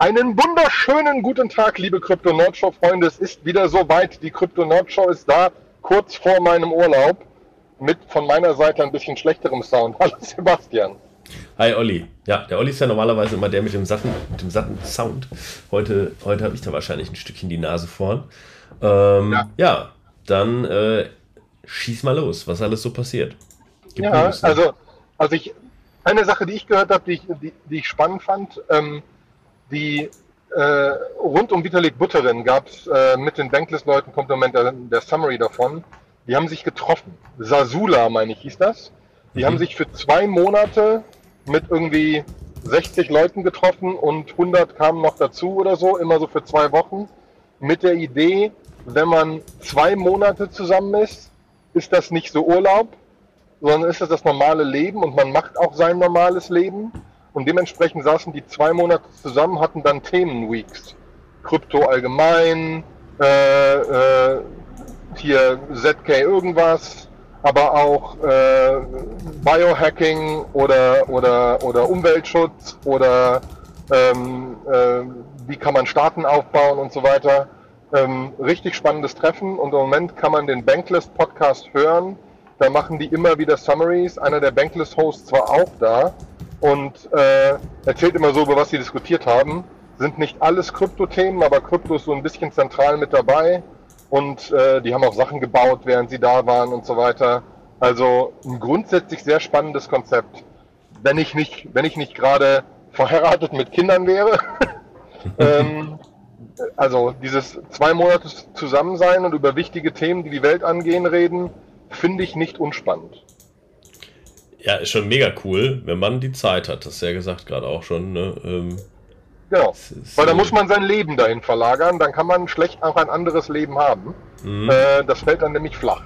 Einen wunderschönen guten Tag, liebe Krypto Nordshow Freunde. Es ist wieder soweit. Die Krypto Nordshow ist da, kurz vor meinem Urlaub, mit von meiner Seite ein bisschen schlechterem Sound. Hallo Sebastian. Hi Olli. Ja, der Olli ist ja normalerweise immer der mit dem satten, mit dem satten Sound. Heute, heute habe ich da wahrscheinlich ein Stückchen die Nase vorn. Ähm, ja. ja. dann äh, schieß mal los, was alles so passiert. Gibt ja, also, also ich, eine Sache, die ich gehört habe, die ich, die, die ich spannend fand, ähm, die äh, rund um Vitalik Buterin gab es äh, mit den Bankless-Leuten Kompliment der, der, Summary davon. Die haben sich getroffen. Sasula, meine ich, hieß das. Die mhm. haben sich für zwei Monate mit irgendwie 60 Leuten getroffen und 100 kamen noch dazu oder so, immer so für zwei Wochen. Mit der Idee, wenn man zwei Monate zusammen ist, ist das nicht so Urlaub, sondern ist das das normale Leben und man macht auch sein normales Leben. Und dementsprechend saßen die zwei Monate zusammen, hatten dann Themenweeks. Krypto allgemein, äh, äh, hier ZK irgendwas, aber auch äh, Biohacking oder, oder, oder Umweltschutz oder ähm, äh, wie kann man Staaten aufbauen und so weiter. Ähm, richtig spannendes Treffen und im Moment kann man den Banklist Podcast hören. Da machen die immer wieder Summaries. Einer der Banklist Hosts war auch da und äh, erzählt immer so, über was sie diskutiert haben. Sind nicht alles Krypto-Themen, aber Krypto ist so ein bisschen zentral mit dabei. Und äh, die haben auch Sachen gebaut, während sie da waren und so weiter. Also ein grundsätzlich sehr spannendes Konzept. Wenn ich nicht, wenn ich nicht gerade verheiratet mit Kindern wäre. ähm, also dieses zwei Monate zusammen sein und über wichtige Themen, die die Welt angehen, reden, finde ich nicht unspannend. Ja, ist schon mega cool, wenn man die Zeit hat. Das ist ja gesagt gerade auch schon. Ne? Ähm, genau. Weil da muss man sein Leben dahin verlagern, dann kann man schlecht auch ein anderes Leben haben. Mhm. Äh, das fällt dann nämlich flach.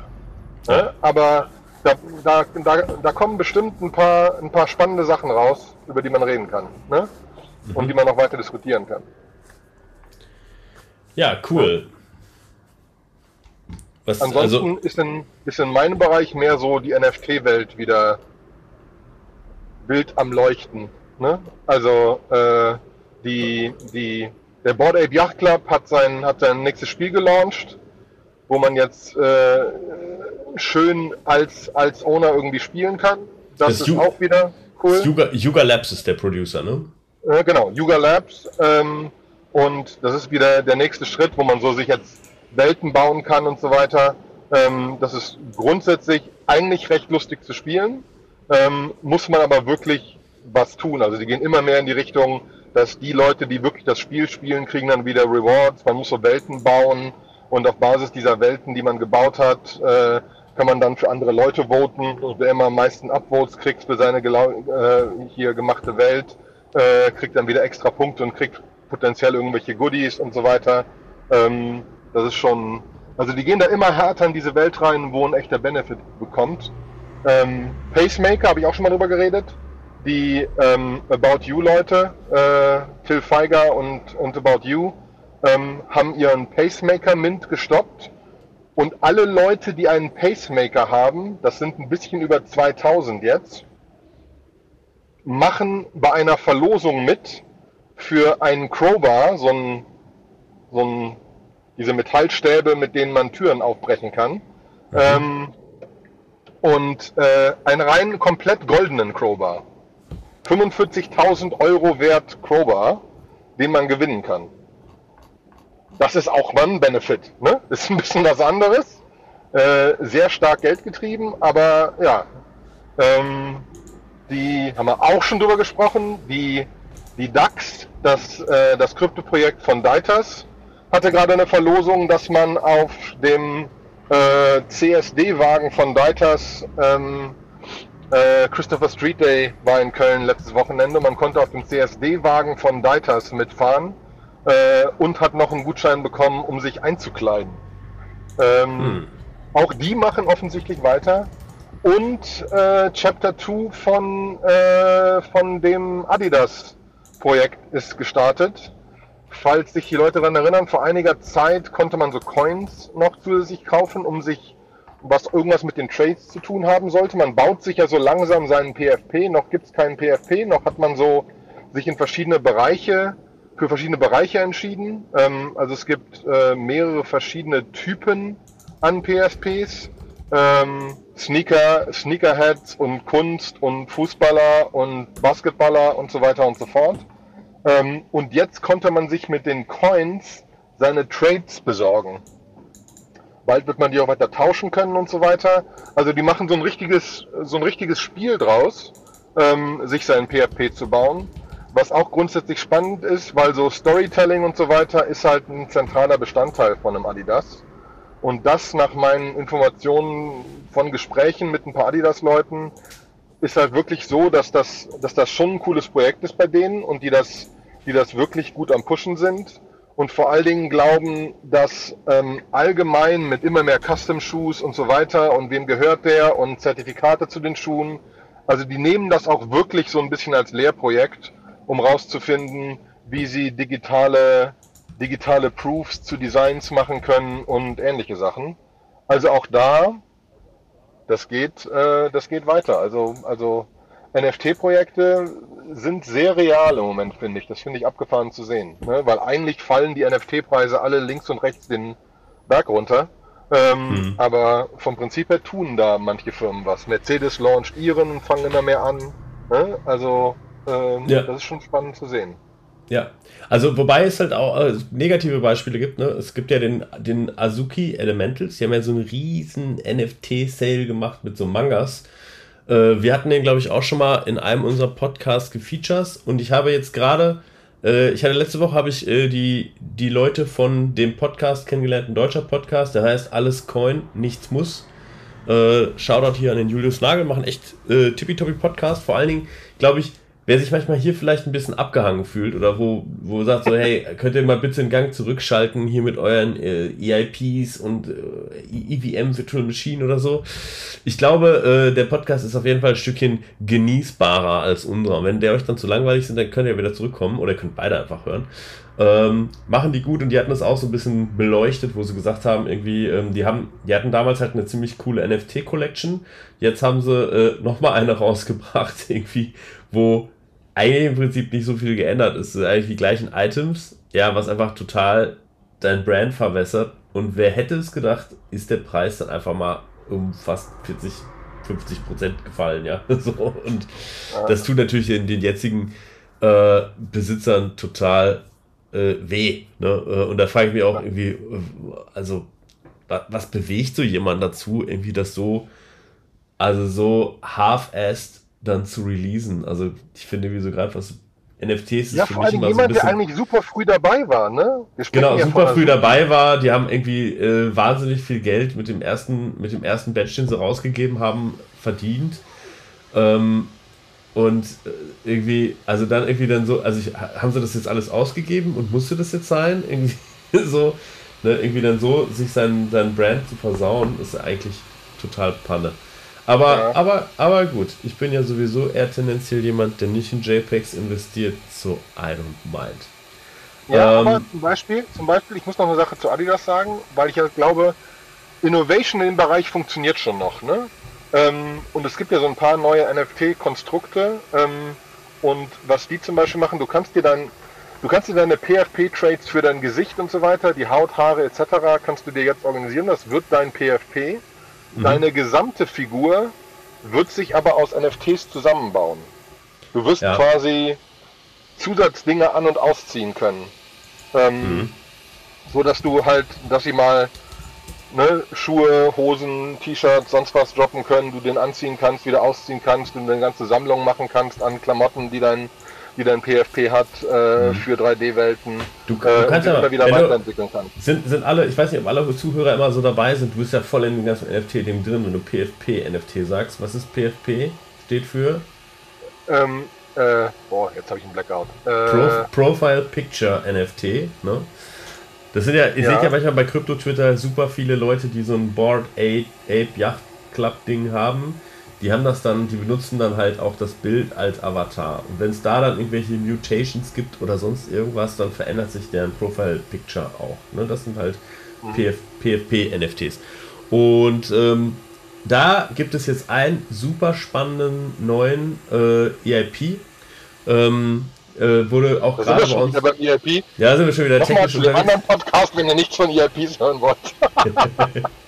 Ja. Ne? Aber da, da, da, da, kommen bestimmt ein paar, ein paar spannende Sachen raus, über die man reden kann. Ne? Mhm. Und die man noch weiter diskutieren kann. Ja, cool. Was, Ansonsten also, ist, in, ist in meinem Bereich mehr so die NFT-Welt wieder wild am Leuchten. Ne? Also äh, die, die, der Board Ape Yacht Club hat sein, hat sein nächstes Spiel gelauncht, wo man jetzt äh, schön als, als Owner irgendwie spielen kann. Das, das ist Yuga, auch wieder cool. Yuga, Yuga, Labs ist der Producer, ne? Äh, genau, Yuga Labs. Ähm, und das ist wieder der nächste Schritt, wo man so sich jetzt Welten bauen kann und so weiter. Ähm, das ist grundsätzlich eigentlich recht lustig zu spielen ähm, muss man aber wirklich was tun. Also die gehen immer mehr in die Richtung, dass die Leute, die wirklich das Spiel spielen, kriegen dann wieder Rewards. Man muss so Welten bauen und auf Basis dieser Welten, die man gebaut hat, äh, kann man dann für andere Leute voten. Und wer immer am meisten Upvotes kriegt für seine äh, hier gemachte Welt, äh, kriegt dann wieder extra Punkte und kriegt potenziell irgendwelche Goodies und so weiter. Ähm, das ist schon, also die gehen da immer härter in diese Welt rein, wo ein echter Benefit bekommt. Ähm, Pacemaker habe ich auch schon mal drüber geredet. Die ähm, About You Leute, äh, Phil Feiger und, und About You, ähm, haben ihren Pacemaker Mint gestoppt. Und alle Leute, die einen Pacemaker haben, das sind ein bisschen über 2000 jetzt, machen bei einer Verlosung mit für einen Crowbar, so ein, so ein, diese Metallstäbe, mit denen man Türen aufbrechen kann. Mhm. Ähm, und äh, einen rein komplett goldenen Crowbar. 45.000 Euro wert Crowbar, den man gewinnen kann. Das ist auch mal ein Benefit. Ne? Ist ein bisschen was anderes. Äh, sehr stark geldgetrieben, aber ja. Ähm, die haben wir auch schon drüber gesprochen. Die, die DAX, das, äh, das Kryptoprojekt von Deitas, hatte gerade eine Verlosung, dass man auf dem äh, CSD-Wagen von Deiters. Ähm, äh, Christopher Street Day war in Köln letztes Wochenende. Man konnte auf dem CSD-Wagen von Deiters mitfahren äh, und hat noch einen Gutschein bekommen, um sich einzukleiden. Ähm, hm. Auch die machen offensichtlich weiter. Und äh, Chapter 2 von, äh, von dem Adidas-Projekt ist gestartet falls sich die Leute daran erinnern, vor einiger Zeit konnte man so Coins noch zusätzlich kaufen, um sich was irgendwas mit den Trades zu tun haben sollte. Man baut sich ja so langsam seinen PFP, noch gibt es keinen PFP, noch hat man so sich in verschiedene Bereiche für verschiedene Bereiche entschieden. Ähm, also es gibt äh, mehrere verschiedene Typen an PSPs. Ähm, Sneaker, Sneakerheads und Kunst und Fußballer und Basketballer und so weiter und so fort. Ähm, und jetzt konnte man sich mit den Coins seine Trades besorgen. Bald wird man die auch weiter tauschen können und so weiter. Also die machen so ein richtiges, so ein richtiges Spiel draus, ähm, sich seinen PFP zu bauen. Was auch grundsätzlich spannend ist, weil so Storytelling und so weiter ist halt ein zentraler Bestandteil von einem Adidas. Und das nach meinen Informationen von Gesprächen mit ein paar Adidas-Leuten ist halt wirklich so, dass das, dass das schon ein cooles Projekt ist bei denen und die das, die das wirklich gut am Pushen sind und vor allen Dingen glauben, dass ähm, allgemein mit immer mehr Custom-Shoes und so weiter und wem gehört der und Zertifikate zu den Schuhen, also die nehmen das auch wirklich so ein bisschen als Lehrprojekt, um rauszufinden, wie sie digitale digitale Proofs zu Designs machen können und ähnliche Sachen. Also auch da, das geht, äh, das geht weiter. Also, also NFT-Projekte sind sehr real im Moment, finde ich. Das finde ich abgefahren zu sehen. Ne? Weil eigentlich fallen die NFT-Preise alle links und rechts den Berg runter. Ähm, mhm. Aber vom Prinzip her tun da manche Firmen was. Mercedes launcht ihren und fangen immer mehr an. Ne? Also ähm, ja. das ist schon spannend zu sehen. Ja, also wobei es halt auch äh, negative Beispiele gibt. Ne? Es gibt ja den, den Azuki Elementals, die haben ja so einen riesen NFT-Sale gemacht mit so Mangas. Äh, wir hatten den, glaube ich, auch schon mal in einem unserer Podcasts gefeatures und ich habe jetzt gerade, äh, ich hatte letzte Woche habe ich äh, die, die Leute von dem Podcast kennengelernt, ein deutscher Podcast, der heißt Alles Coin, nichts muss. Äh, Shoutout hier an den Julius Nagel, machen echt äh, tippitoppi Podcast. Vor allen Dingen, glaube ich, wer sich manchmal hier vielleicht ein bisschen abgehangen fühlt oder wo, wo sagt so, hey, könnt ihr mal bitte den Gang zurückschalten hier mit euren äh, EIPs und äh, EVM Virtual Machine oder so. Ich glaube, äh, der Podcast ist auf jeden Fall ein Stückchen genießbarer als unserer. Wenn der euch dann zu langweilig sind, dann könnt ihr wieder zurückkommen oder ihr könnt beide einfach hören. Ähm, machen die gut und die hatten das auch so ein bisschen beleuchtet, wo sie gesagt haben, irgendwie, ähm, die haben, die hatten damals halt eine ziemlich coole NFT-Collection. Jetzt haben sie äh, nochmal eine rausgebracht, irgendwie, wo eigentlich im Prinzip nicht so viel geändert ist. Es sind eigentlich die gleichen Items, ja, was einfach total dein Brand verwässert. Und wer hätte es gedacht, ist der Preis dann einfach mal um fast 40, 50 Prozent gefallen, ja. So, und das tut natürlich in den jetzigen äh, Besitzern total äh, weh. Ne? Äh, und da frage ich mich auch irgendwie, äh, also, was bewegt so jemand dazu, irgendwie das so, also so half-assed dann zu releasen. Also ich finde, wie so gerade was NFTs ist ja, für vor allem jemand, so der eigentlich super früh dabei war, ne? Genau, ja super früh dabei war. Die haben irgendwie äh, wahnsinnig viel Geld mit dem ersten, mit dem ersten Batch, den sie rausgegeben haben, verdient. Ähm, und äh, irgendwie, also dann irgendwie dann so, also ich, haben sie das jetzt alles ausgegeben und musste das jetzt sein? Irgendwie so, ne, irgendwie dann so, sich sein, sein Brand zu versauen, ist eigentlich total Panne. Aber, ja. aber, aber gut, ich bin ja sowieso eher tendenziell jemand, der nicht in JPEGs investiert, so I don't mind. Ja, ähm, aber zum Beispiel, zum Beispiel, ich muss noch eine Sache zu Adidas sagen, weil ich ja glaube, Innovation in dem Bereich funktioniert schon noch. Ne? Ähm, und es gibt ja so ein paar neue NFT-Konstrukte. Ähm, und was die zum Beispiel machen, du kannst dir dann, du kannst dir deine PFP-Trades für dein Gesicht und so weiter, die Haut, Haare etc., kannst du dir jetzt organisieren. Das wird dein PFP. Mhm. Deine gesamte Figur wird sich aber aus NFTs zusammenbauen. Du wirst ja. quasi Zusatzdinge an- und ausziehen können. Ähm, mhm. So dass du halt, dass sie mal ne, Schuhe, Hosen, T-Shirts, sonst was droppen können, du den anziehen kannst, wieder ausziehen kannst, du eine ganze Sammlung machen kannst an Klamotten, die dein die dein PFP hat äh, mhm. für 3D-Welten. Du, du äh, kannst aber wieder weiterentwickeln kannst. Sind, sind alle, ich weiß nicht, ob alle Zuhörer immer so dabei sind, du bist ja voll in dem ganzen NFT-Ding drin, wenn du PFP-NFT sagst. Was ist PFP? Steht für? Ähm, äh, boah, jetzt habe ich einen Blackout. Äh, Pro, Profile Picture NFT, ne? Das sind ja, ihr ja. seht ja manchmal bei Krypto-Twitter super viele Leute, die so ein Board Ape, Ape Yacht Club Ding haben die haben das dann, die benutzen dann halt auch das Bild als Avatar. Und wenn es da dann irgendwelche Mutations gibt oder sonst irgendwas, dann verändert sich deren Profile Picture auch. Ne? Das sind halt PF, PFP-NFTs. Und ähm, da gibt es jetzt einen super spannenden neuen äh, EIP. Ähm, äh, wurde auch gerade bei uns. Beim ERP. Ja, sind wir schon wieder Nochmal technisch zu dem anderen Podcast, wenn ihr nichts von ERPs hören wollt.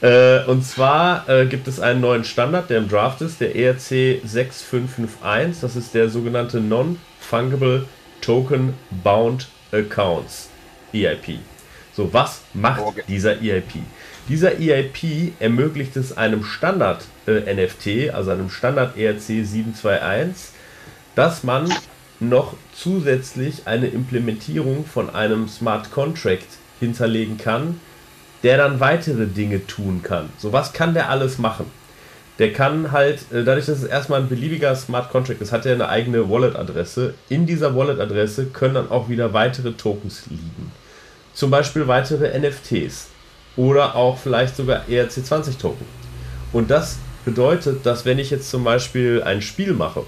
äh, und zwar äh, gibt es einen neuen Standard, der im Draft ist, der ERC 6551. Das ist der sogenannte Non-Fungible Token Bound Accounts EIP. So, was macht okay. dieser EIP? Dieser EIP ermöglicht es einem Standard äh, NFT, also einem Standard ERC 721, dass man noch zusätzlich eine Implementierung von einem Smart Contract hinterlegen kann, der dann weitere Dinge tun kann. So, was kann der alles machen? Der kann halt, äh, dadurch, dass es erstmal ein beliebiger Smart Contract ist, hat er eine eigene Wallet-Adresse. In dieser Wallet-Adresse können dann auch wieder weitere Tokens liegen. Zum Beispiel weitere NFTs oder auch vielleicht sogar ERC20-Token. Und das bedeutet, dass wenn ich jetzt zum Beispiel ein Spiel mache,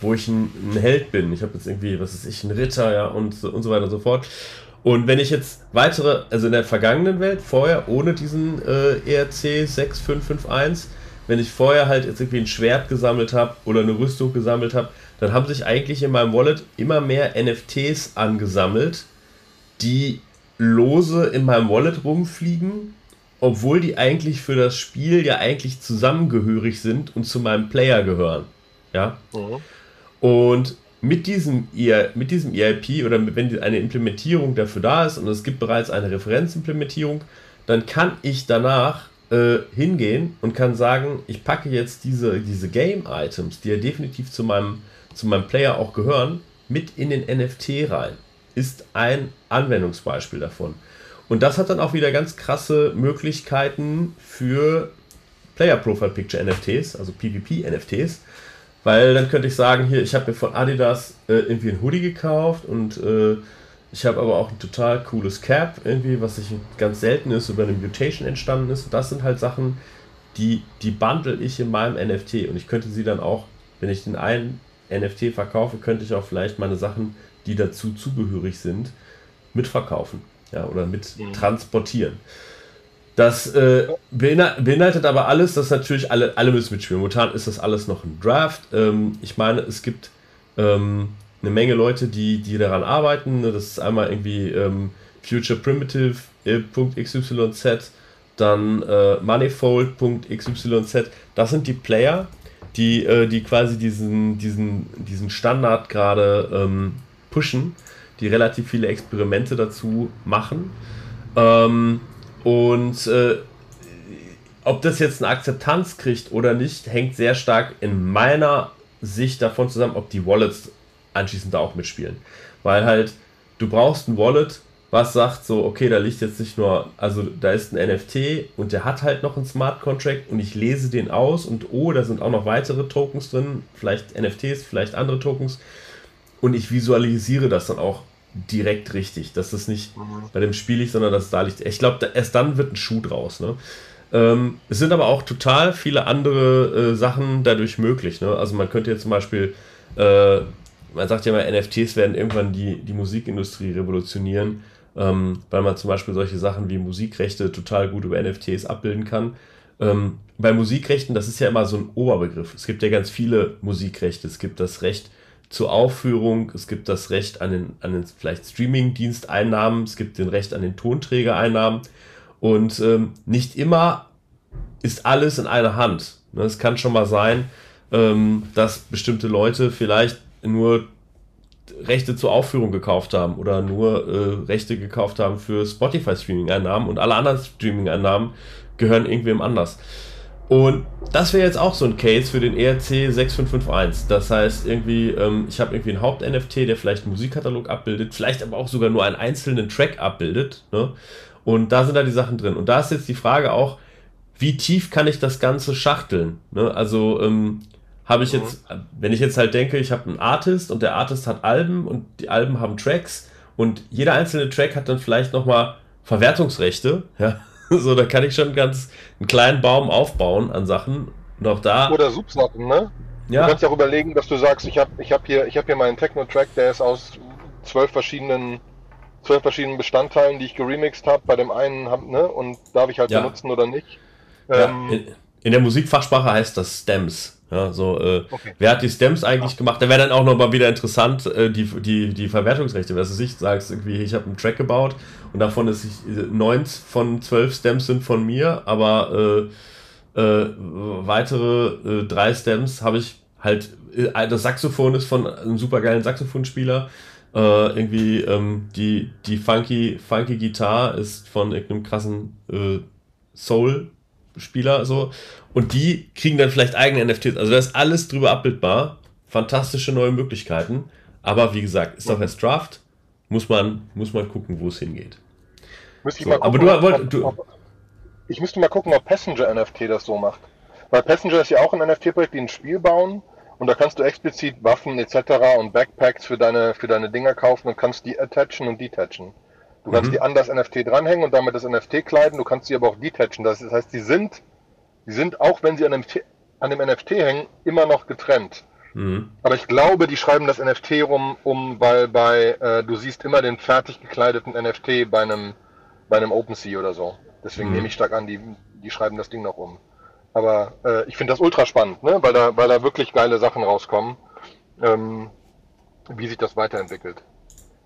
wo ich ein, ein Held bin, ich habe jetzt irgendwie, was ist ich, ein Ritter, ja, und, und so weiter und so fort. Und wenn ich jetzt weitere, also in der vergangenen Welt, vorher ohne diesen äh, ERC 6551, wenn ich vorher halt jetzt irgendwie ein Schwert gesammelt habe oder eine Rüstung gesammelt habe, dann haben sich eigentlich in meinem Wallet immer mehr NFTs angesammelt, die lose in meinem Wallet rumfliegen, obwohl die eigentlich für das Spiel ja eigentlich zusammengehörig sind und zu meinem Player gehören. Ja. Mhm. Und mit diesem, mit diesem EIP oder wenn eine Implementierung dafür da ist und es gibt bereits eine Referenzimplementierung, dann kann ich danach äh, hingehen und kann sagen, ich packe jetzt diese, diese Game-Items, die ja definitiv zu meinem, zu meinem Player auch gehören, mit in den NFT rein ist ein Anwendungsbeispiel davon. Und das hat dann auch wieder ganz krasse Möglichkeiten für Player Profile Picture NFTs, also PvP NFTs, weil dann könnte ich sagen, hier, ich habe mir von Adidas äh, irgendwie ein Hoodie gekauft und äh, ich habe aber auch ein total cooles Cap, irgendwie, was sich ganz selten ist, über eine Mutation entstanden ist. Und das sind halt Sachen, die, die bundle ich in meinem NFT und ich könnte sie dann auch, wenn ich den einen NFT verkaufe, könnte ich auch vielleicht meine Sachen die dazu zugehörig sind, mitverkaufen ja, oder mit mhm. Das äh, beinhaltet aber alles, dass natürlich alle, alle müssen mitspielen. Momentan ist das alles noch ein Draft. Ähm, ich meine, es gibt ähm, eine Menge Leute, die, die daran arbeiten. Das ist einmal irgendwie ähm, Future Primitive XYZ, dann äh, Manifold.xyz. Das sind die Player, die, äh, die quasi diesen, diesen, diesen Standard gerade ähm, pushen, die relativ viele Experimente dazu machen. Ähm, und äh, ob das jetzt eine Akzeptanz kriegt oder nicht, hängt sehr stark in meiner Sicht davon zusammen, ob die Wallets anschließend da auch mitspielen. Weil halt, du brauchst ein Wallet, was sagt so, okay, da liegt jetzt nicht nur, also da ist ein NFT und der hat halt noch einen Smart Contract und ich lese den aus und oh, da sind auch noch weitere Tokens drin, vielleicht NFTs, vielleicht andere Tokens und ich visualisiere das dann auch direkt richtig, dass das nicht mhm. bei dem Spiel liegt, sondern dass es da liegt. Ich glaube, erst dann wird ein Schuh draus. Ne? Ähm, es sind aber auch total viele andere äh, Sachen dadurch möglich. Ne? Also man könnte jetzt zum Beispiel, äh, man sagt ja immer, NFTs werden irgendwann die, die Musikindustrie revolutionieren, ähm, weil man zum Beispiel solche Sachen wie Musikrechte total gut über NFTs abbilden kann. Ähm, bei Musikrechten, das ist ja immer so ein Oberbegriff. Es gibt ja ganz viele Musikrechte. Es gibt das Recht, zur Aufführung, es gibt das Recht an den, an den vielleicht Streaming-Diensteinnahmen, es gibt den Recht an den Tonträgereinnahmen und ähm, nicht immer ist alles in einer Hand. Ne, es kann schon mal sein, ähm, dass bestimmte Leute vielleicht nur Rechte zur Aufführung gekauft haben oder nur äh, Rechte gekauft haben für Spotify-Streaming-Einnahmen und alle anderen Streaming-Einnahmen gehören irgendwem anders. Und das wäre jetzt auch so ein Case für den ERC 6551. Das heißt, irgendwie, ähm, ich habe irgendwie einen Haupt-NFT, der vielleicht einen Musikkatalog abbildet, vielleicht aber auch sogar nur einen einzelnen Track abbildet. Ne? Und da sind da die Sachen drin. Und da ist jetzt die Frage auch, wie tief kann ich das Ganze schachteln? Ne? Also ähm, habe ich jetzt, wenn ich jetzt halt denke, ich habe einen Artist und der Artist hat Alben und die Alben haben Tracks und jeder einzelne Track hat dann vielleicht nochmal Verwertungsrechte, ja, so, da kann ich schon ganz einen kleinen Baum aufbauen an Sachen. Auch da. Oder Subsachen, ne? Ja. Du kannst ja auch überlegen, dass du sagst, ich habe ich hab hier, hab hier meinen Techno-Track, der ist aus zwölf verschiedenen, zwölf verschiedenen Bestandteilen, die ich geremixed habe. Bei dem einen, hab, ne? Und darf ich halt ja. benutzen oder nicht. Ja. Ähm, in, in, der Musikfachsprache heißt das Stems. Ja, so, äh, okay. wer hat die Stems eigentlich gemacht? Da wäre dann auch nochmal wieder interessant, äh, die, die, die Verwertungsrechte. Was du sich sagst, irgendwie, ich habe einen Track gebaut und davon ist ich, neun von zwölf Stems sind von mir, aber äh, äh, weitere äh, drei Stems habe ich halt, äh, das Saxophon ist von einem supergeilen Saxophonspieler. Äh, irgendwie ähm, die, die funky, funky Gitarre ist von irgendeinem krassen Soul-Spieler so. Und die kriegen dann vielleicht eigene NFTs. Also da ist alles drüber abbildbar. Fantastische neue Möglichkeiten. Aber wie gesagt, ist doch erst Draft. Muss man, muss man gucken, wo es hingeht. Müsste ich so, mal gucken, aber du, ob, du, ob, ich müsste mal gucken, ob Passenger NFT das so macht. Weil Passenger ist ja auch ein NFT-Projekt, die ein Spiel bauen und da kannst du explizit Waffen etc. und Backpacks für deine, für deine Dinger kaufen und kannst die attachen und detachen. Du kannst mhm. die an das NFT dranhängen und damit das NFT kleiden, du kannst sie aber auch detachen. Das heißt, die sind die sind, auch wenn sie an dem, an dem NFT hängen, immer noch getrennt. Mhm. Aber ich glaube, die schreiben das NFT rum, um, weil bei, äh, du siehst immer den fertig gekleideten NFT bei einem, bei einem OpenSea oder so. Deswegen mhm. nehme ich stark an, die, die schreiben das Ding noch um. Aber äh, ich finde das ultra spannend, ne? weil, da, weil da wirklich geile Sachen rauskommen, ähm, wie sich das weiterentwickelt.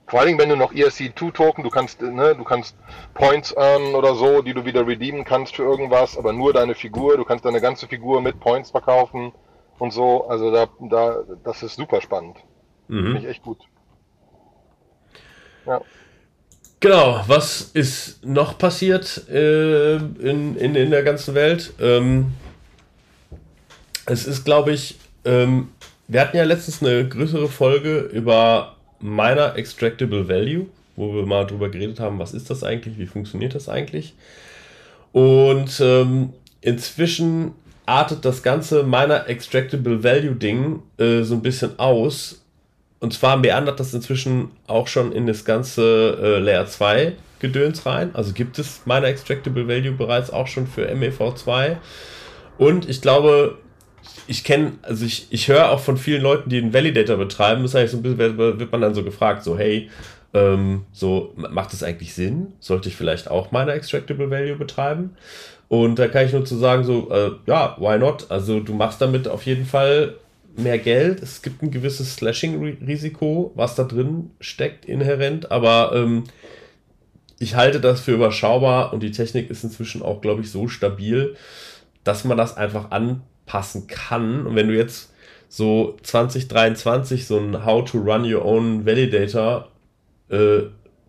Vor allen Dingen, wenn du noch ERC2-Token, du kannst, ne, du kannst Points earnen oder so, die du wieder redeemen kannst für irgendwas, aber nur deine Figur, du kannst deine ganze Figur mit Points verkaufen und so. Also da, da, das ist super spannend. Mhm. Finde ich echt gut. Ja. Genau, was ist noch passiert äh, in, in, in der ganzen Welt? Ähm, es ist, glaube ich, ähm, wir hatten ja letztens eine größere Folge über meiner Extractable Value, wo wir mal drüber geredet haben, was ist das eigentlich, wie funktioniert das eigentlich. Und ähm, inzwischen artet das ganze meiner Extractable Value Ding äh, so ein bisschen aus. Und zwar meandert das inzwischen auch schon in das ganze äh, Layer 2 Gedöns rein. Also gibt es meiner Extractable Value bereits auch schon für MEV2. Und ich glaube, ich kenne, also ich, ich höre auch von vielen Leuten, die einen Validator betreiben, ist eigentlich so ein bisschen, wird man dann so gefragt, so, hey, ähm, so, macht das eigentlich Sinn? Sollte ich vielleicht auch meine Extractable Value betreiben? Und da kann ich nur zu sagen, so, äh, ja, why not? Also du machst damit auf jeden Fall mehr Geld. Es gibt ein gewisses Slashing-Risiko, was da drin steckt, inhärent, aber ähm, ich halte das für überschaubar und die Technik ist inzwischen auch, glaube ich, so stabil, dass man das einfach an passen kann. Und wenn du jetzt so 2023 so ein How to Run Your Own Validator äh,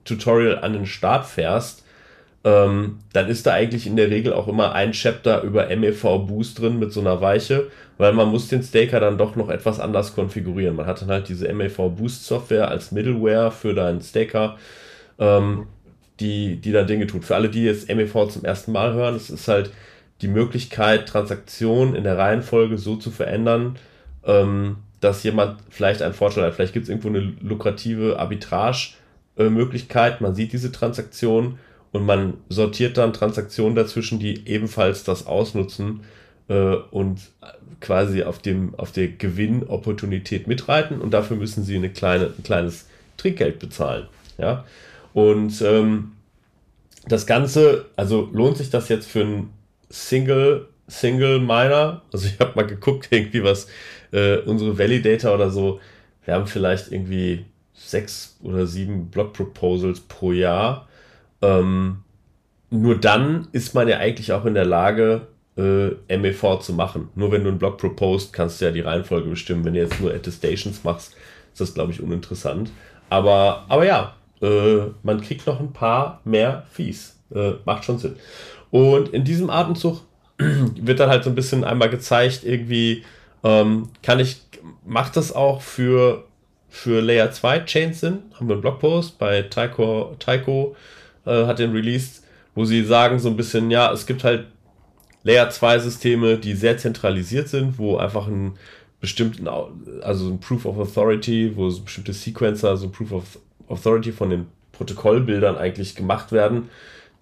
Tutorial an den Start fährst, ähm, dann ist da eigentlich in der Regel auch immer ein Chapter über MEV Boost drin mit so einer Weiche, weil man muss den Staker dann doch noch etwas anders konfigurieren. Man hat dann halt diese MEV Boost Software als Middleware für deinen Staker, ähm, die, die dann Dinge tut. Für alle, die jetzt MEV zum ersten Mal hören, es ist halt die Möglichkeit, Transaktionen in der Reihenfolge so zu verändern, ähm, dass jemand vielleicht einen Vorteil hat. Vielleicht gibt es irgendwo eine lukrative Arbitrage-Möglichkeit. man sieht diese Transaktion und man sortiert dann Transaktionen dazwischen, die ebenfalls das ausnutzen äh, und quasi auf, dem, auf der Gewinnopportunität mitreiten und dafür müssen sie eine kleine, ein kleines Trinkgeld bezahlen. Ja? Und ähm, das Ganze, also lohnt sich das jetzt für einen Single, Single Miner. Also ich habe mal geguckt, irgendwie was äh, unsere Validator oder so. Wir haben vielleicht irgendwie sechs oder sieben Block Proposals pro Jahr. Ähm, nur dann ist man ja eigentlich auch in der Lage, äh, MEV zu machen. Nur wenn du einen Block proposed, kannst du ja die Reihenfolge bestimmen. Wenn du jetzt nur Attestations machst, ist das, glaube ich, uninteressant. Aber, aber ja, äh, man kriegt noch ein paar mehr Fees. Äh, macht schon Sinn. Und in diesem Atemzug wird dann halt so ein bisschen einmal gezeigt, irgendwie ähm, kann ich, macht das auch für, für Layer 2 Chains Sinn? Haben wir einen Blogpost bei Taiko, Taiko äh, hat den released, wo sie sagen so ein bisschen, ja, es gibt halt Layer 2 Systeme, die sehr zentralisiert sind, wo einfach ein bestimmten, also ein Proof of Authority, wo so bestimmte Sequencer, so Proof of Authority von den Protokollbildern eigentlich gemacht werden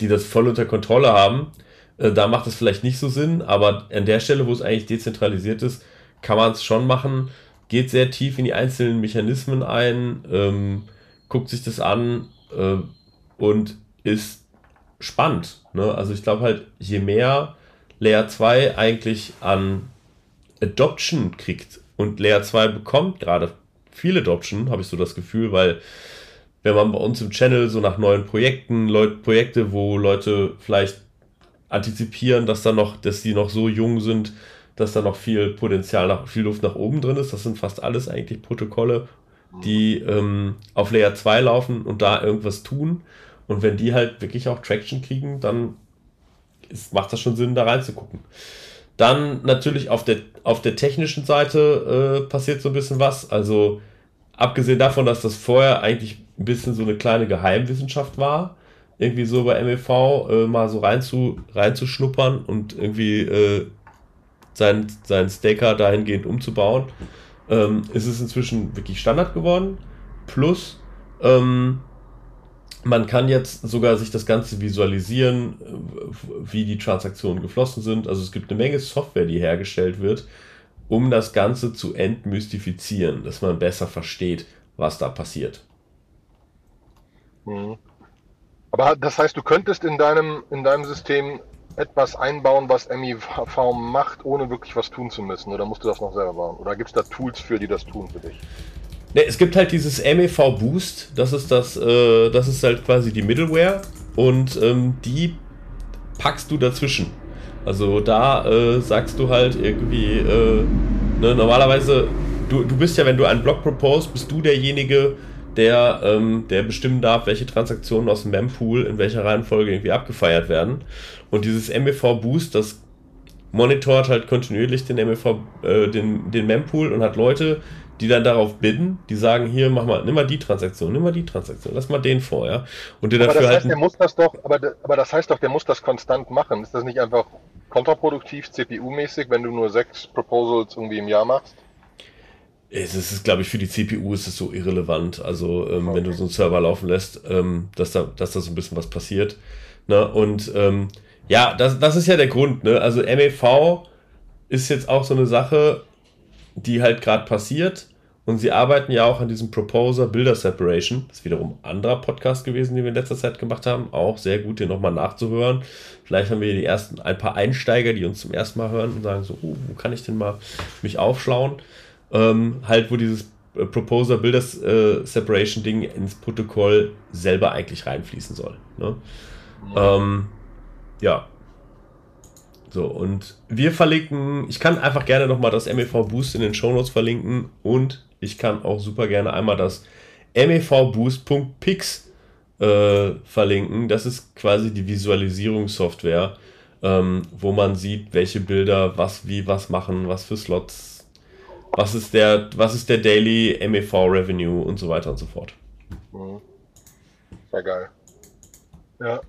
die das voll unter Kontrolle haben. Äh, da macht es vielleicht nicht so Sinn, aber an der Stelle, wo es eigentlich dezentralisiert ist, kann man es schon machen. Geht sehr tief in die einzelnen Mechanismen ein, ähm, guckt sich das an äh, und ist spannend. Ne? Also ich glaube halt, je mehr Layer 2 eigentlich an Adoption kriegt und Layer 2 bekommt gerade viel Adoption, habe ich so das Gefühl, weil wenn man bei uns im Channel so nach neuen Projekten, Leut, Projekte, wo Leute vielleicht antizipieren, dass da noch, dass die noch so jung sind, dass da noch viel Potenzial, nach, viel Luft nach oben drin ist. Das sind fast alles eigentlich Protokolle, die ähm, auf Layer 2 laufen und da irgendwas tun. Und wenn die halt wirklich auch Traction kriegen, dann ist, macht das schon Sinn, da reinzugucken. Dann natürlich auf der, auf der technischen Seite äh, passiert so ein bisschen was. Also abgesehen davon, dass das vorher eigentlich ein bisschen so eine kleine Geheimwissenschaft war, irgendwie so bei MEV äh, mal so rein zu, reinzuschnuppern und irgendwie äh, seinen, seinen Staker dahingehend umzubauen, ähm, ist es inzwischen wirklich Standard geworden. Plus, ähm, man kann jetzt sogar sich das Ganze visualisieren, äh, wie die Transaktionen geflossen sind. Also es gibt eine Menge Software, die hergestellt wird, um das Ganze zu entmystifizieren, dass man besser versteht, was da passiert. Mhm. Aber das heißt, du könntest in deinem, in deinem System etwas einbauen, was MIV macht, ohne wirklich was tun zu müssen? Oder musst du das noch selber bauen? Oder gibt es da Tools für, die das tun für dich? Ne, es gibt halt dieses MEV Boost, das ist das, äh, das ist halt quasi die Middleware und ähm, die packst du dazwischen. Also da äh, sagst du halt irgendwie, äh, ne, normalerweise, du, du bist ja, wenn du einen Block propose, bist du derjenige, der, ähm, der bestimmen darf, welche Transaktionen aus dem Mempool in welcher Reihenfolge irgendwie abgefeiert werden. Und dieses MEV Boost, das monitort halt kontinuierlich den MEV, äh, den, den Mempool und hat Leute, die dann darauf bidden, die sagen, hier, mach mal, nimm mal die Transaktion, nimm mal die Transaktion, lass mal den vor, ja. Und der aber dafür das heißt, halt der muss das doch, aber, aber das heißt doch, der muss das konstant machen. Ist das nicht einfach kontraproduktiv, CPU-mäßig, wenn du nur sechs Proposals irgendwie im Jahr machst? Es ist, glaube ich, für die CPU ist es so irrelevant. Also, ähm, okay. wenn du so einen Server laufen lässt, ähm, dass, da, dass da so ein bisschen was passiert. Ne? Und ähm, ja, das, das ist ja der Grund. Ne? Also, MEV ist jetzt auch so eine Sache, die halt gerade passiert. Und sie arbeiten ja auch an diesem Proposer Builder Separation. Das ist wiederum ein anderer Podcast gewesen, den wir in letzter Zeit gemacht haben. Auch sehr gut, den nochmal nachzuhören. Vielleicht haben wir die ersten ein paar Einsteiger, die uns zum ersten Mal hören und sagen so, uh, wo kann ich denn mal mich aufschlauen? Ähm, halt, wo dieses äh, Proposer Builder äh, Separation Ding ins Protokoll selber eigentlich reinfließen soll. Ne? Ja. Ähm, ja. So, und wir verlinken, ich kann einfach gerne nochmal das MEV Boost in den Show Notes verlinken und ich kann auch super gerne einmal das mevboost.pix äh, verlinken. Das ist quasi die Visualisierungssoftware, ähm, wo man sieht, welche Bilder was wie was machen, was für Slots was ist der, was ist der Daily MEV Revenue und so weiter und so fort. Mhm. Sehr geil. Ja.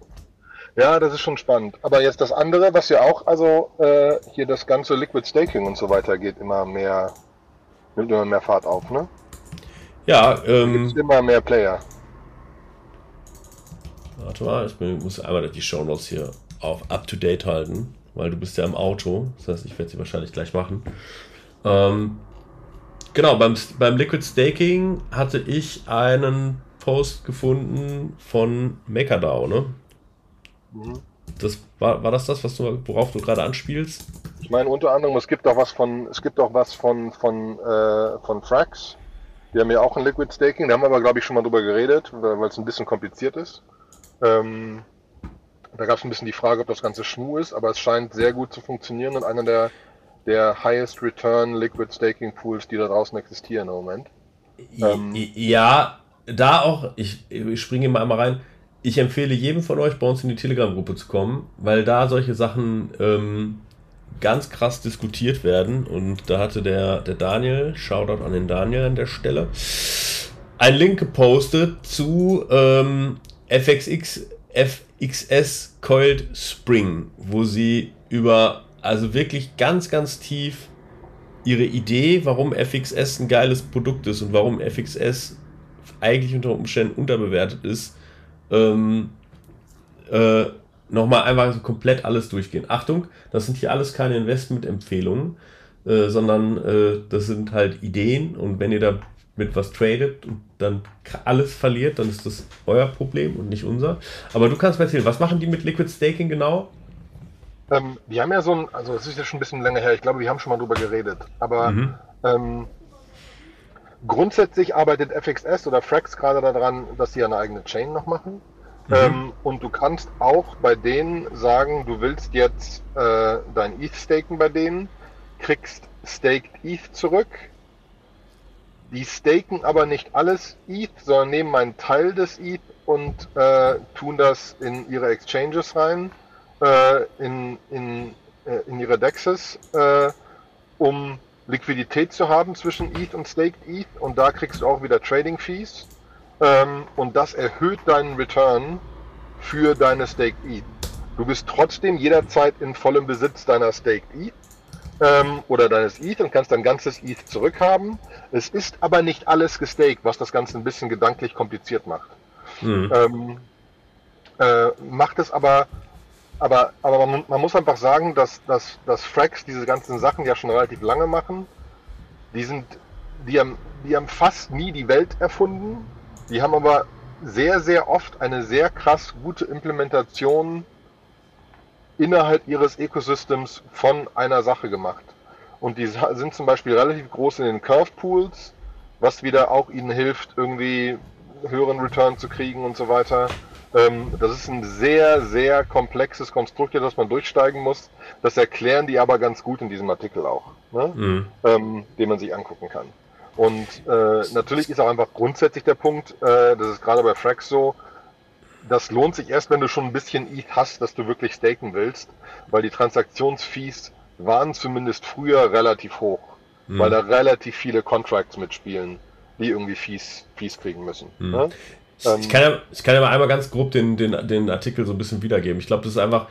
Ja, das ist schon spannend. Aber jetzt das andere, was ja auch, also äh, hier das ganze Liquid Staking und so weiter geht immer mehr, nimmt immer mehr Fahrt auf, ne? Ja, ähm. Gibt immer mehr Player. Warte mal, ich muss einmal die Show Notes hier auf up to date halten, weil du bist ja im Auto. Das heißt, ich werde sie wahrscheinlich gleich machen. Ähm, Genau, beim, beim Liquid Staking hatte ich einen Post gefunden von MakerDAO, ne? Mhm. Das, war, war das das, was du, worauf du gerade anspielst? Ich meine unter anderem, es gibt auch was von, es gibt auch was von, von, äh, von Frax. Die haben ja auch ein Liquid Staking, da haben wir aber glaube ich schon mal drüber geredet, weil es ein bisschen kompliziert ist. Ähm, da gab es ein bisschen die Frage, ob das Ganze Schmu ist, aber es scheint sehr gut zu funktionieren und einer der der Highest Return Liquid Staking Pools, die da draußen existieren im Moment. Ähm, ja, da auch, ich, ich springe mal einmal rein. Ich empfehle jedem von euch bei uns in die Telegram-Gruppe zu kommen, weil da solche Sachen ähm, ganz krass diskutiert werden. Und da hatte der, der Daniel, Shoutout an den Daniel an der Stelle, einen Link gepostet zu ähm, FXX, FXS Coiled Spring, wo sie über also wirklich ganz, ganz tief ihre Idee, warum FXS ein geiles Produkt ist und warum FXS eigentlich unter Umständen unterbewertet ist, ähm, äh, nochmal einfach so komplett alles durchgehen. Achtung, das sind hier alles keine Investment-Empfehlungen, äh, sondern äh, das sind halt Ideen und wenn ihr da mit was tradet und dann alles verliert, dann ist das euer Problem und nicht unser. Aber du kannst mir erzählen, was machen die mit Liquid Staking genau? Ähm, die haben ja so ein, also es ist ja schon ein bisschen länger her, ich glaube, wir haben schon mal drüber geredet, aber mhm. ähm, grundsätzlich arbeitet FXS oder Frax gerade daran, dass sie eine eigene Chain noch machen. Mhm. Ähm, und du kannst auch bei denen sagen, du willst jetzt äh, dein ETH staken bei denen, kriegst Staked ETH zurück. Die staken aber nicht alles ETH, sondern nehmen einen Teil des ETH und äh, tun das in ihre Exchanges rein äh, in, in, äh, in ihre Dexes, äh, um Liquidität zu haben zwischen ETH und Staked ETH und da kriegst du auch wieder Trading Fees ähm, und das erhöht deinen Return für deine Staked ETH. Du bist trotzdem jederzeit in vollem Besitz deiner Staked ETH ähm, oder deines ETH und kannst dein ganzes ETH zurückhaben. Es ist aber nicht alles gestaked, was das Ganze ein bisschen gedanklich kompliziert macht. Mhm. Ähm, äh, macht es aber aber, aber man, man, muss einfach sagen, dass, dass, dass Frax diese ganzen Sachen ja schon relativ lange machen. Die sind, die haben, die haben fast nie die Welt erfunden. Die haben aber sehr, sehr oft eine sehr krass gute Implementation innerhalb ihres Ökosystems von einer Sache gemacht. Und die sind zum Beispiel relativ groß in den Curve Pools, was wieder auch ihnen hilft, irgendwie höheren Return zu kriegen und so weiter. Ähm, das ist ein sehr, sehr komplexes Konstrukt, das man durchsteigen muss. Das erklären die aber ganz gut in diesem Artikel auch, ne? mhm. ähm, den man sich angucken kann. Und äh, natürlich ist auch einfach grundsätzlich der Punkt, äh, das ist gerade bei Frax so, das lohnt sich erst, wenn du schon ein bisschen ETH hast, dass du wirklich staken willst, weil die Transaktionsfees waren zumindest früher relativ hoch, mhm. weil da relativ viele Contracts mitspielen, die irgendwie Fees, Fees kriegen müssen. Mhm. Ne? Ähm, ich, kann ja, ich kann ja mal einmal ganz grob den, den, den Artikel so ein bisschen wiedergeben. Ich glaube, das ist einfach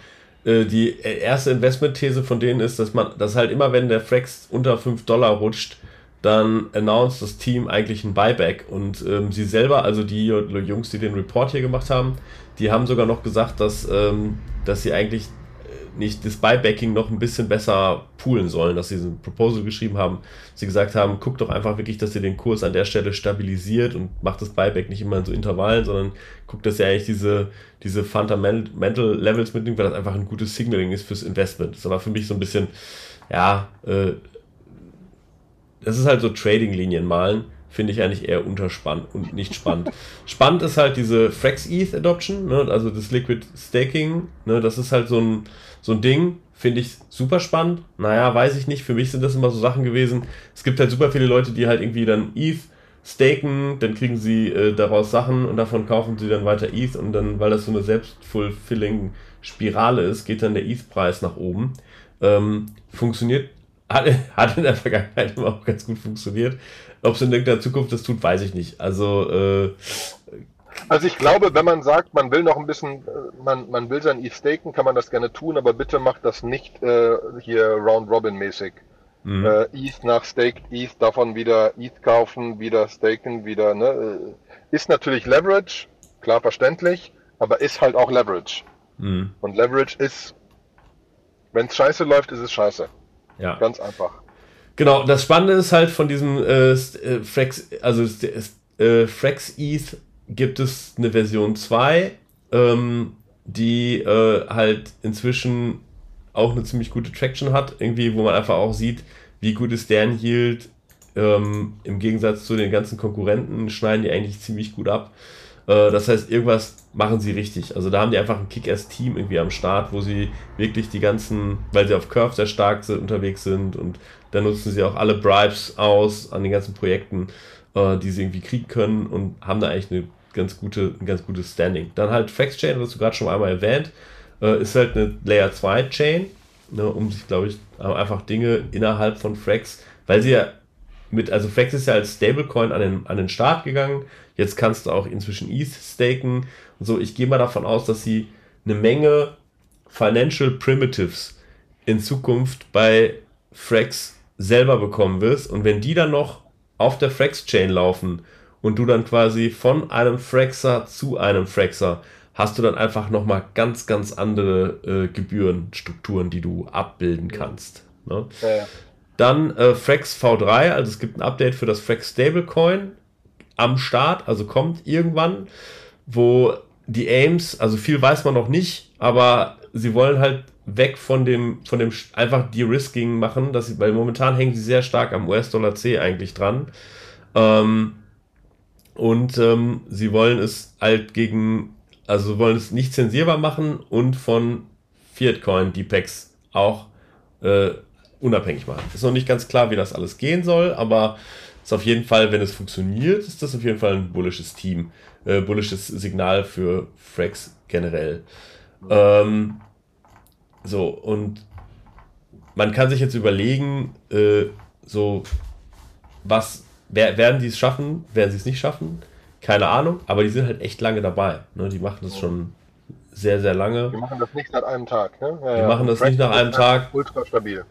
äh, die erste Investment-These von denen ist, dass man, dass halt immer, wenn der Frax unter 5 Dollar rutscht, dann announced das Team eigentlich ein Buyback. Und ähm, sie selber, also die Jungs, die den Report hier gemacht haben, die haben sogar noch gesagt, dass, ähm, dass sie eigentlich nicht das Buybacking noch ein bisschen besser poolen sollen, dass sie ein Proposal geschrieben haben. Sie gesagt haben, guckt doch einfach wirklich, dass ihr den Kurs an der Stelle stabilisiert und macht das Buyback nicht immer in so Intervallen, sondern guckt, dass ihr eigentlich diese, diese Fundamental Levels mitnimmt, weil das einfach ein gutes Signaling ist fürs Investment. Das war für mich so ein bisschen, ja, äh, das ist halt so Trading-Linien malen finde ich eigentlich eher unterspannt und nicht spannend. spannend ist halt diese Frax ETH Adoption, ne, also das Liquid Staking, ne, das ist halt so ein, so ein Ding, finde ich super spannend. Naja, weiß ich nicht. Für mich sind das immer so Sachen gewesen. Es gibt halt super viele Leute, die halt irgendwie dann ETH staken, dann kriegen sie äh, daraus Sachen und davon kaufen sie dann weiter ETH und dann, weil das so eine selbstfulfilling Spirale ist, geht dann der ETH-Preis nach oben. Ähm, funktioniert, hat, hat in der Vergangenheit immer auch ganz gut funktioniert. Ob es in irgendeiner Zukunft das tut, weiß ich nicht. Also äh, also ich glaube, wenn man sagt, man will noch ein bisschen, äh, man, man will sein ETH staken, kann man das gerne tun, aber bitte macht das nicht äh, hier Round-Robin-mäßig. Mhm. Äh, ETH nach Staked ETH, davon wieder ETH kaufen, wieder staken, wieder, ne? Äh, ist natürlich Leverage, klar verständlich, aber ist halt auch Leverage. Mhm. Und Leverage ist, wenn es scheiße läuft, ist es scheiße. Ja. Ganz einfach. Genau, das Spannende ist halt von diesem äh, äh Frax, also äh, Frax ETH gibt es eine Version 2, ähm, die äh, halt inzwischen auch eine ziemlich gute Traction hat, irgendwie, wo man einfach auch sieht, wie gut ist deren Yield. Ähm, Im Gegensatz zu den ganzen Konkurrenten schneiden die eigentlich ziemlich gut ab. Äh, das heißt, irgendwas machen sie richtig. Also da haben die einfach ein Kick-Ass-Team irgendwie am Start, wo sie wirklich die ganzen, weil sie auf Curve sehr stark sind, unterwegs sind und da nutzen sie auch alle Bribes aus an den ganzen Projekten, äh, die sie irgendwie kriegen können und haben da eigentlich eine ganz gute, ein ganz gutes Standing. Dann halt FlexChain, was du gerade schon einmal erwähnt, äh, ist halt eine Layer 2 Chain, ne, um sich, glaube ich, einfach Dinge innerhalb von Flex, weil sie ja mit, also Flex ist ja als Stablecoin an den, an den Start gegangen. Jetzt kannst du auch inzwischen ETH staken und so. Ich gehe mal davon aus, dass sie eine Menge Financial Primitives in Zukunft bei Frax selber bekommen wirst. Und wenn die dann noch auf der Frax-Chain laufen und du dann quasi von einem Fraxer zu einem Fraxer hast du dann einfach nochmal ganz, ganz andere äh, Gebührenstrukturen, die du abbilden kannst. Ne? Ja, ja. Dann äh, Frax V3, also es gibt ein Update für das Frax Stablecoin am Start, also kommt irgendwann, wo die Aims, also viel weiß man noch nicht, aber sie wollen halt weg von dem, von dem einfach De-Risking machen, dass sie, weil momentan hängen sie sehr stark am US-Dollar C eigentlich dran. Ähm, und ähm, sie wollen es halt gegen, also wollen es nicht zensierbar machen und von Fiat-Coin, die Packs auch äh, unabhängig machen. Ist noch nicht ganz klar, wie das alles gehen soll, aber ist auf jeden Fall, wenn es funktioniert, ist das auf jeden Fall ein bullisches Team, äh, bullisches Signal für Frax generell. Ähm, so, und man kann sich jetzt überlegen, äh, so, was, wer, werden die es schaffen, werden sie es nicht schaffen? Keine Ahnung, aber die sind halt echt lange dabei. Ne? Die machen das schon sehr, sehr lange. Die machen das nicht nach einem Tag. Ne? Ja, die machen das nicht nach einem Tag. Ultra stabil.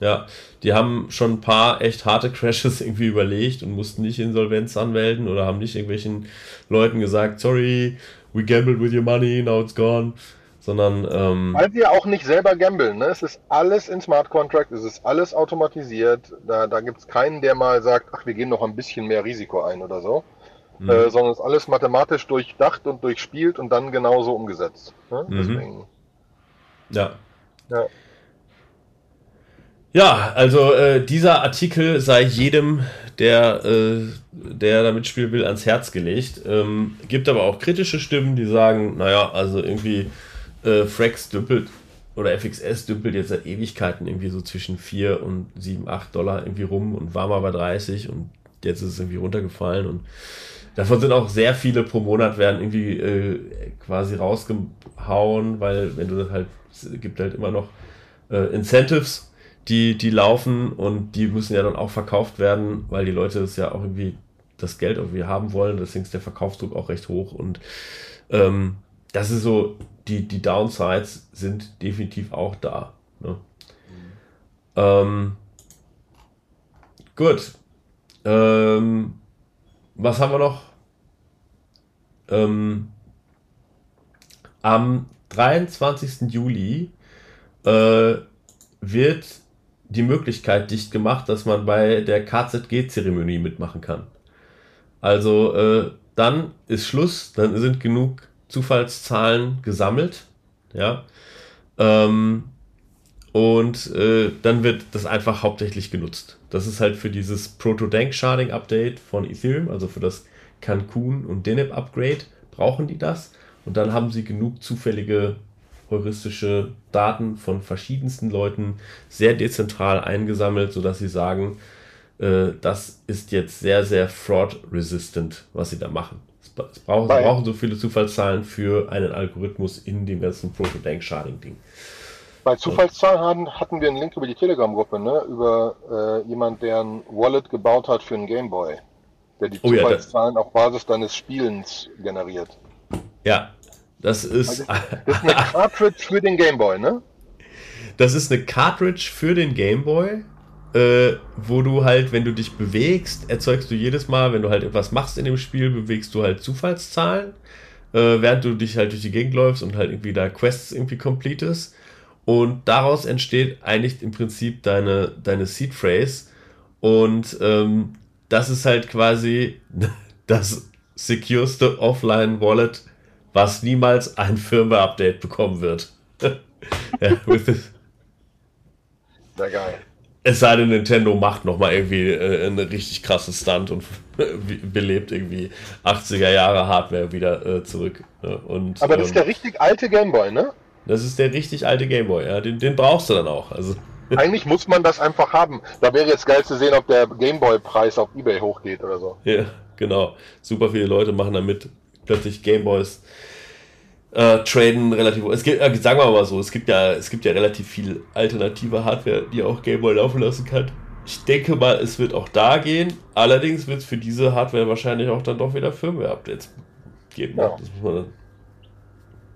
Ja, die haben schon ein paar echt harte Crashes irgendwie überlegt und mussten nicht Insolvenz anmelden oder haben nicht irgendwelchen Leuten gesagt, sorry, we gambled with your money, now it's gone. Sondern. Ähm, Weil sie ja auch nicht selber gambeln, ne? Es ist alles in Smart Contract, es ist alles automatisiert. Da, da gibt es keinen, der mal sagt, ach, wir gehen noch ein bisschen mehr Risiko ein oder so. Mhm. Äh, sondern es ist alles mathematisch durchdacht und durchspielt und dann genauso umgesetzt. Ne? Mhm. Deswegen. Ja. Ja. Ja, also äh, dieser Artikel sei jedem, der, äh, der da mitspielen will, ans Herz gelegt. Ähm, gibt aber auch kritische Stimmen, die sagen, naja, also irgendwie äh, Frax dümpelt oder FXS dümpelt jetzt seit Ewigkeiten irgendwie so zwischen 4 und 7, 8 Dollar irgendwie rum und war mal bei 30 und jetzt ist es irgendwie runtergefallen und davon sind auch sehr viele pro Monat werden irgendwie äh, quasi rausgehauen, weil wenn du das halt, es gibt halt immer noch äh, Incentives die, die laufen und die müssen ja dann auch verkauft werden, weil die Leute es ja auch irgendwie das Geld irgendwie haben wollen. Deswegen ist der Verkaufsdruck auch recht hoch und ähm, das ist so, die, die Downsides sind definitiv auch da. Ne? Mhm. Ähm, gut. Ähm, was haben wir noch? Ähm, am 23. Juli äh, wird die Möglichkeit dicht gemacht, dass man bei der KZG-Zeremonie mitmachen kann. Also äh, dann ist Schluss, dann sind genug Zufallszahlen gesammelt, ja, ähm, und äh, dann wird das einfach hauptsächlich genutzt. Das ist halt für dieses Proto-Dank-Sharding-Update von Ethereum, also für das Cancun und Deneb Upgrade, brauchen die das. Und dann haben sie genug zufällige heuristische Daten von verschiedensten Leuten sehr dezentral eingesammelt, sodass sie sagen, äh, das ist jetzt sehr, sehr fraud-resistant, was sie da machen. Es brauchen, sie brauchen so viele Zufallszahlen für einen Algorithmus in dem ganzen Proto-Dank-Sharding-Ding. Bei Zufallszahlen hatten wir einen Link über die Telegram-Gruppe, ne? über äh, jemand, der ein Wallet gebaut hat für einen Gameboy, der die oh, Zufallszahlen ja, auf Basis deines Spielens generiert. Ja, das ist. Also, das ist eine Cartridge für den Gameboy, ne? Das ist eine Cartridge für den Gameboy, äh, wo du halt, wenn du dich bewegst, erzeugst du jedes Mal, wenn du halt etwas machst in dem Spiel, bewegst du halt Zufallszahlen, äh, während du dich halt durch die Gegend läufst und halt irgendwie da Quests irgendwie completest. Und daraus entsteht eigentlich im Prinzip deine, deine Seed Phrase. Und ähm, das ist halt quasi das secureste Offline Wallet was niemals ein Firmware-Update bekommen wird. ja, Sehr geil. Es sei denn, Nintendo macht nochmal irgendwie äh, einen richtig krassen Stunt und belebt irgendwie 80er Jahre Hardware wieder äh, zurück. Ne? Und, Aber das ähm, ist der richtig alte Gameboy, ne? Das ist der richtig alte Gameboy, ja. Den, den brauchst du dann auch. Also. Eigentlich muss man das einfach haben. Da wäre jetzt geil zu sehen, ob der Gameboy-Preis auf Ebay hochgeht oder so. Ja, genau. Super viele Leute machen damit plötzlich Gameboys äh, traden relativ. Es gibt, äh, sagen wir mal so, es gibt ja, es gibt ja relativ viel alternative Hardware, die auch Gameboy laufen lassen kann. Ich denke mal, es wird auch da gehen. Allerdings wird es für diese Hardware wahrscheinlich auch dann doch wieder Firmware-Updates geben. Ja. Das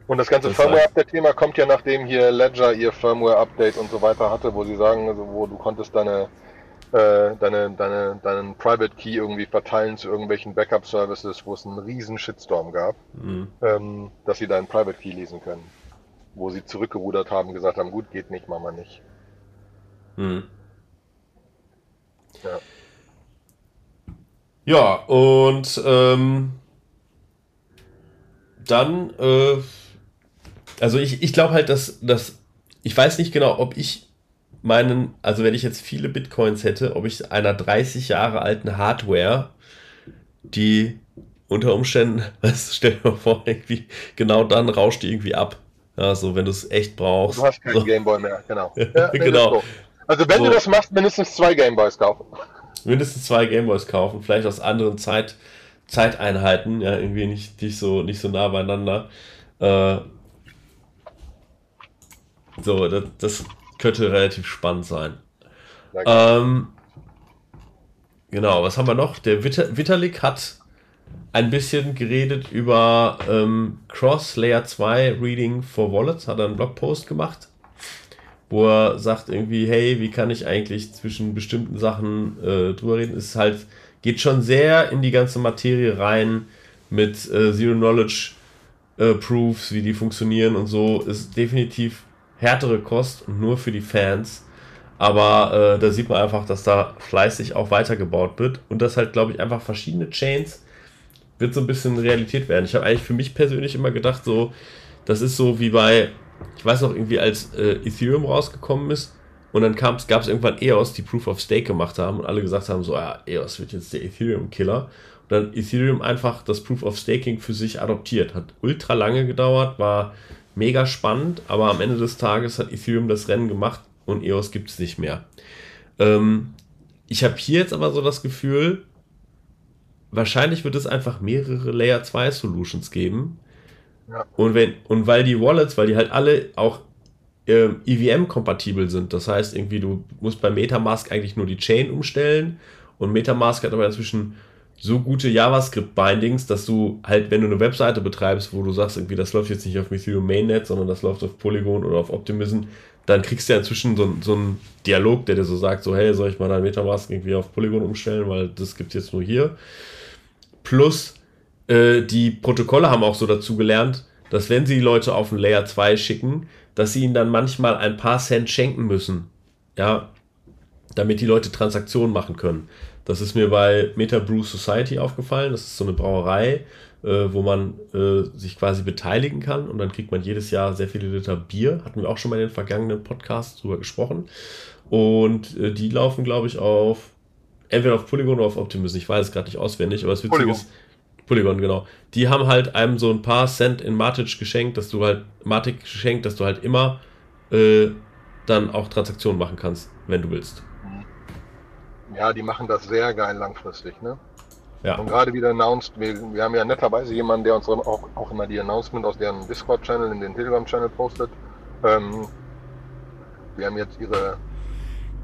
und das ganze Firmware-Update-Thema kommt ja, nachdem hier Ledger ihr Firmware-Update und so weiter hatte, wo sie sagen, also wo du konntest deine äh, deine, deine, deinen Private Key irgendwie verteilen zu irgendwelchen Backup-Services, wo es einen riesen Shitstorm gab, mhm. ähm, dass sie deinen Private Key lesen können. Wo sie zurückgerudert haben, gesagt haben, gut, geht nicht, machen wir nicht. Mhm. Ja. Ja, und ähm, dann, äh, also ich, ich glaube halt, dass, dass ich weiß nicht genau, ob ich meinen, also wenn ich jetzt viele Bitcoins hätte, ob ich einer 30 Jahre alten Hardware, die unter Umständen, weißt, stell dir mal vor, irgendwie genau dann rauscht die irgendwie ab. Ja, so wenn du es echt brauchst. Du hast keinen so. Gameboy mehr, genau. Ja, genau. Also wenn so. du das machst, mindestens zwei Gameboys kaufen. Mindestens zwei Gameboys kaufen, vielleicht aus anderen Zeit, Zeiteinheiten, ja, irgendwie nicht, nicht, so, nicht so nah beieinander. Äh, so, das, das könnte relativ spannend sein. Ähm, genau, was haben wir noch? Der Vita Vitalik hat ein bisschen geredet über ähm, Cross Layer 2 Reading for Wallets, hat er einen Blogpost gemacht, wo er sagt irgendwie, hey, wie kann ich eigentlich zwischen bestimmten Sachen äh, drüber reden? Es ist halt, geht schon sehr in die ganze Materie rein mit äh, Zero Knowledge äh, Proofs, wie die funktionieren und so, ist definitiv härtere Kost und nur für die Fans. Aber äh, da sieht man einfach, dass da fleißig auch weitergebaut wird und dass halt, glaube ich, einfach verschiedene Chains wird so ein bisschen Realität werden. Ich habe eigentlich für mich persönlich immer gedacht, so, das ist so wie bei, ich weiß noch irgendwie, als äh, Ethereum rausgekommen ist und dann gab es irgendwann EOS, die Proof of Stake gemacht haben und alle gesagt haben, so, ja, EOS wird jetzt der Ethereum-Killer. Und dann Ethereum einfach das Proof of Staking für sich adoptiert. Hat ultra lange gedauert, war mega spannend, aber am Ende des Tages hat Ethereum das Rennen gemacht und EOS gibt es nicht mehr. Ähm, ich habe hier jetzt aber so das Gefühl, wahrscheinlich wird es einfach mehrere Layer 2 Solutions geben. Ja. Und, wenn, und weil die Wallets, weil die halt alle auch äh, EVM-kompatibel sind, das heißt irgendwie, du musst bei Metamask eigentlich nur die Chain umstellen und Metamask hat aber inzwischen so gute JavaScript-Bindings, dass du halt, wenn du eine Webseite betreibst, wo du sagst, irgendwie, das läuft jetzt nicht auf Ethereum Mainnet, sondern das läuft auf Polygon oder auf Optimism, dann kriegst du ja inzwischen so, so einen Dialog, der dir so sagt, so, hey, soll ich mal dein Metamask irgendwie auf Polygon umstellen, weil das gibt es jetzt nur hier. Plus, äh, die Protokolle haben auch so dazu gelernt, dass wenn sie die Leute auf ein Layer 2 schicken, dass sie ihnen dann manchmal ein paar Cent schenken müssen. Ja, damit die Leute Transaktionen machen können. Das ist mir bei Meta Brew Society aufgefallen. Das ist so eine Brauerei, äh, wo man äh, sich quasi beteiligen kann und dann kriegt man jedes Jahr sehr viele Liter Bier. Hatten wir auch schon mal in den vergangenen Podcasts drüber gesprochen. Und äh, die laufen, glaube ich, auf entweder auf Polygon oder auf Optimism. Ich weiß es gerade nicht auswendig, aber das Witzige Polygon. ist, Polygon, genau. Die haben halt einem so ein paar Cent in Matic geschenkt, dass du halt, Matic geschenkt, dass du halt immer äh, dann auch Transaktionen machen kannst, wenn du willst. Ja, die machen das sehr geil langfristig, ne? Ja. Und gerade wieder announced, wir, wir haben ja netterweise jemanden, der uns auch, auch immer die Announcement aus deren Discord-Channel in den Telegram-Channel postet. Ähm, wir haben jetzt ihre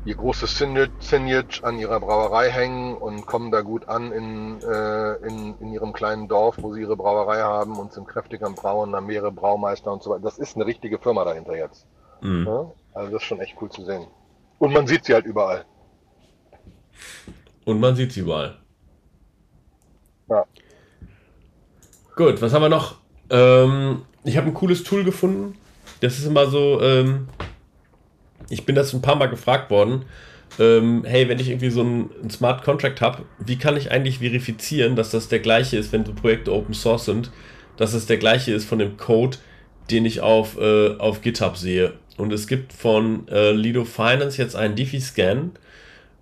ihr großes Signage an ihrer Brauerei hängen und kommen da gut an in, äh, in, in ihrem kleinen Dorf, wo sie ihre Brauerei haben und sind kräftig am Brauen, haben mehrere Braumeister und so weiter. Das ist eine richtige Firma dahinter jetzt. Mhm. Ja? Also das ist schon echt cool zu sehen. Und man sieht sie halt überall. Und man sieht sie überall. Ja. Gut, was haben wir noch? Ähm, ich habe ein cooles Tool gefunden. Das ist immer so, ähm, ich bin das ein paar Mal gefragt worden. Ähm, hey, wenn ich irgendwie so einen, einen Smart Contract habe, wie kann ich eigentlich verifizieren, dass das der gleiche ist, wenn so Projekte Open Source sind, dass es der gleiche ist von dem Code, den ich auf, äh, auf GitHub sehe. Und es gibt von äh, Lido Finance jetzt einen Diffie-Scan,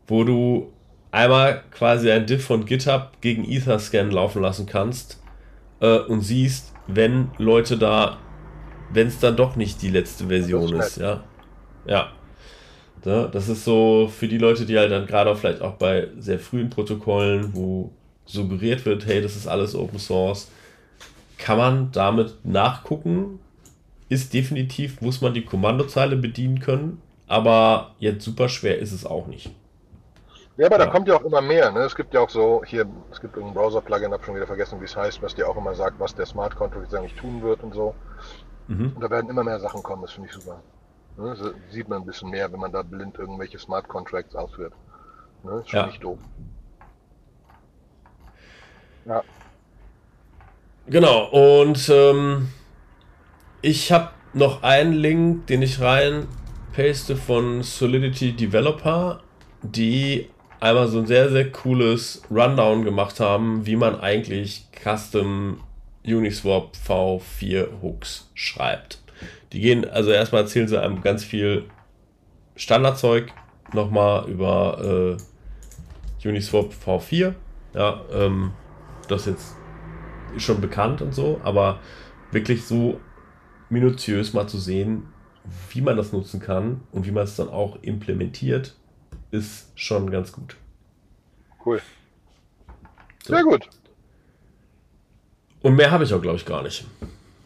wo du einmal quasi ein Diff von GitHub gegen Etherscan laufen lassen kannst äh, und siehst, wenn Leute da, wenn es dann doch nicht die letzte Version ist, ist, ja. Ja. Das ist so für die Leute, die halt dann gerade vielleicht auch bei sehr frühen Protokollen, wo suggeriert wird, hey, das ist alles Open Source, kann man damit nachgucken. Ist definitiv, muss man die Kommandozeile bedienen können, aber jetzt super schwer ist es auch nicht. Ja, aber ja. da kommt ja auch immer mehr. Ne? Es gibt ja auch so, hier, es gibt ein Browser-Plugin, habe schon wieder vergessen, wie es heißt, was dir auch immer sagt, was der Smart Contract eigentlich tun wird und so. Mhm. Und da werden immer mehr Sachen kommen, das finde ich super. Ne? So sieht man ein bisschen mehr, wenn man da blind irgendwelche Smart Contracts ausführt. Ne? Ist schon ja. nicht doof. Ja. Genau, und ähm, ich habe noch einen Link, den ich rein paste von Solidity Developer, die einmal so ein sehr, sehr cooles Rundown gemacht haben, wie man eigentlich Custom Uniswap V4 Hooks schreibt. Die gehen, also erstmal erzählen sie einem ganz viel Standardzeug nochmal über äh, Uniswap V4. Ja, ähm, das jetzt ist schon bekannt und so, aber wirklich so minutiös mal zu sehen, wie man das nutzen kann und wie man es dann auch implementiert, ist schon ganz gut. Cool. So. Sehr gut. Und mehr habe ich auch, glaube ich, gar nicht.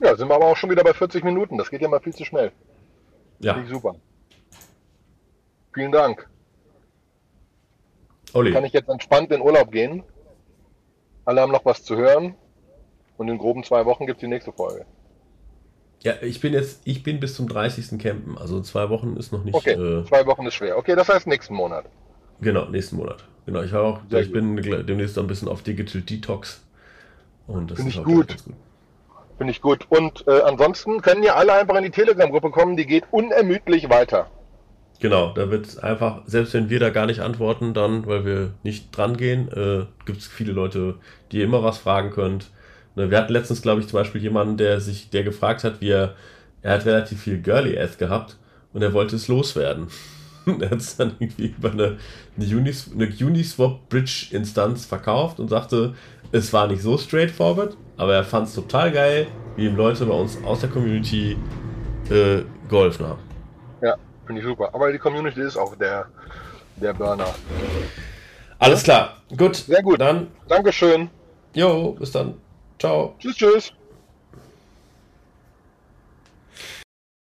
Ja, sind wir aber auch schon wieder bei 40 Minuten. Das geht ja mal viel zu schnell. Ja. Finde ich super. Vielen Dank. Olli. Kann ich jetzt entspannt in Urlaub gehen? Alle haben noch was zu hören. Und in groben zwei Wochen gibt es die nächste Folge. Ja, ich bin jetzt, ich bin bis zum 30. campen. Also zwei Wochen ist noch nicht. Okay, äh, zwei Wochen ist schwer. Okay, das heißt nächsten Monat. Genau, nächsten Monat. Genau, ich auch, Sehr ich gut. bin demnächst ein bisschen auf Digital Detox. Und das Finde ich gut. gut. Finde ich gut. Und äh, ansonsten können ja alle einfach in die Telegram-Gruppe kommen, die geht unermüdlich weiter. Genau, da wird einfach, selbst wenn wir da gar nicht antworten, dann, weil wir nicht dran gehen, äh, gibt es viele Leute, die ihr immer was fragen könnt. Ne, wir hatten letztens, glaube ich, zum Beispiel jemanden, der sich, der gefragt hat, wie er, er hat relativ viel Girly-Ass gehabt und er wollte es loswerden. er hat es dann irgendwie über eine, eine, Unis, eine Uniswap Bridge Instanz verkauft und sagte, es war nicht so straightforward, aber er fand es total geil, wie ihm Leute bei uns aus der Community äh, geholfen haben. Ja, finde ich super. Aber die Community ist auch der, der Burner. Alles klar. Gut. Sehr gut. Dann. Dankeschön. Jo, bis dann. Ciao. Tschüss, tschüss.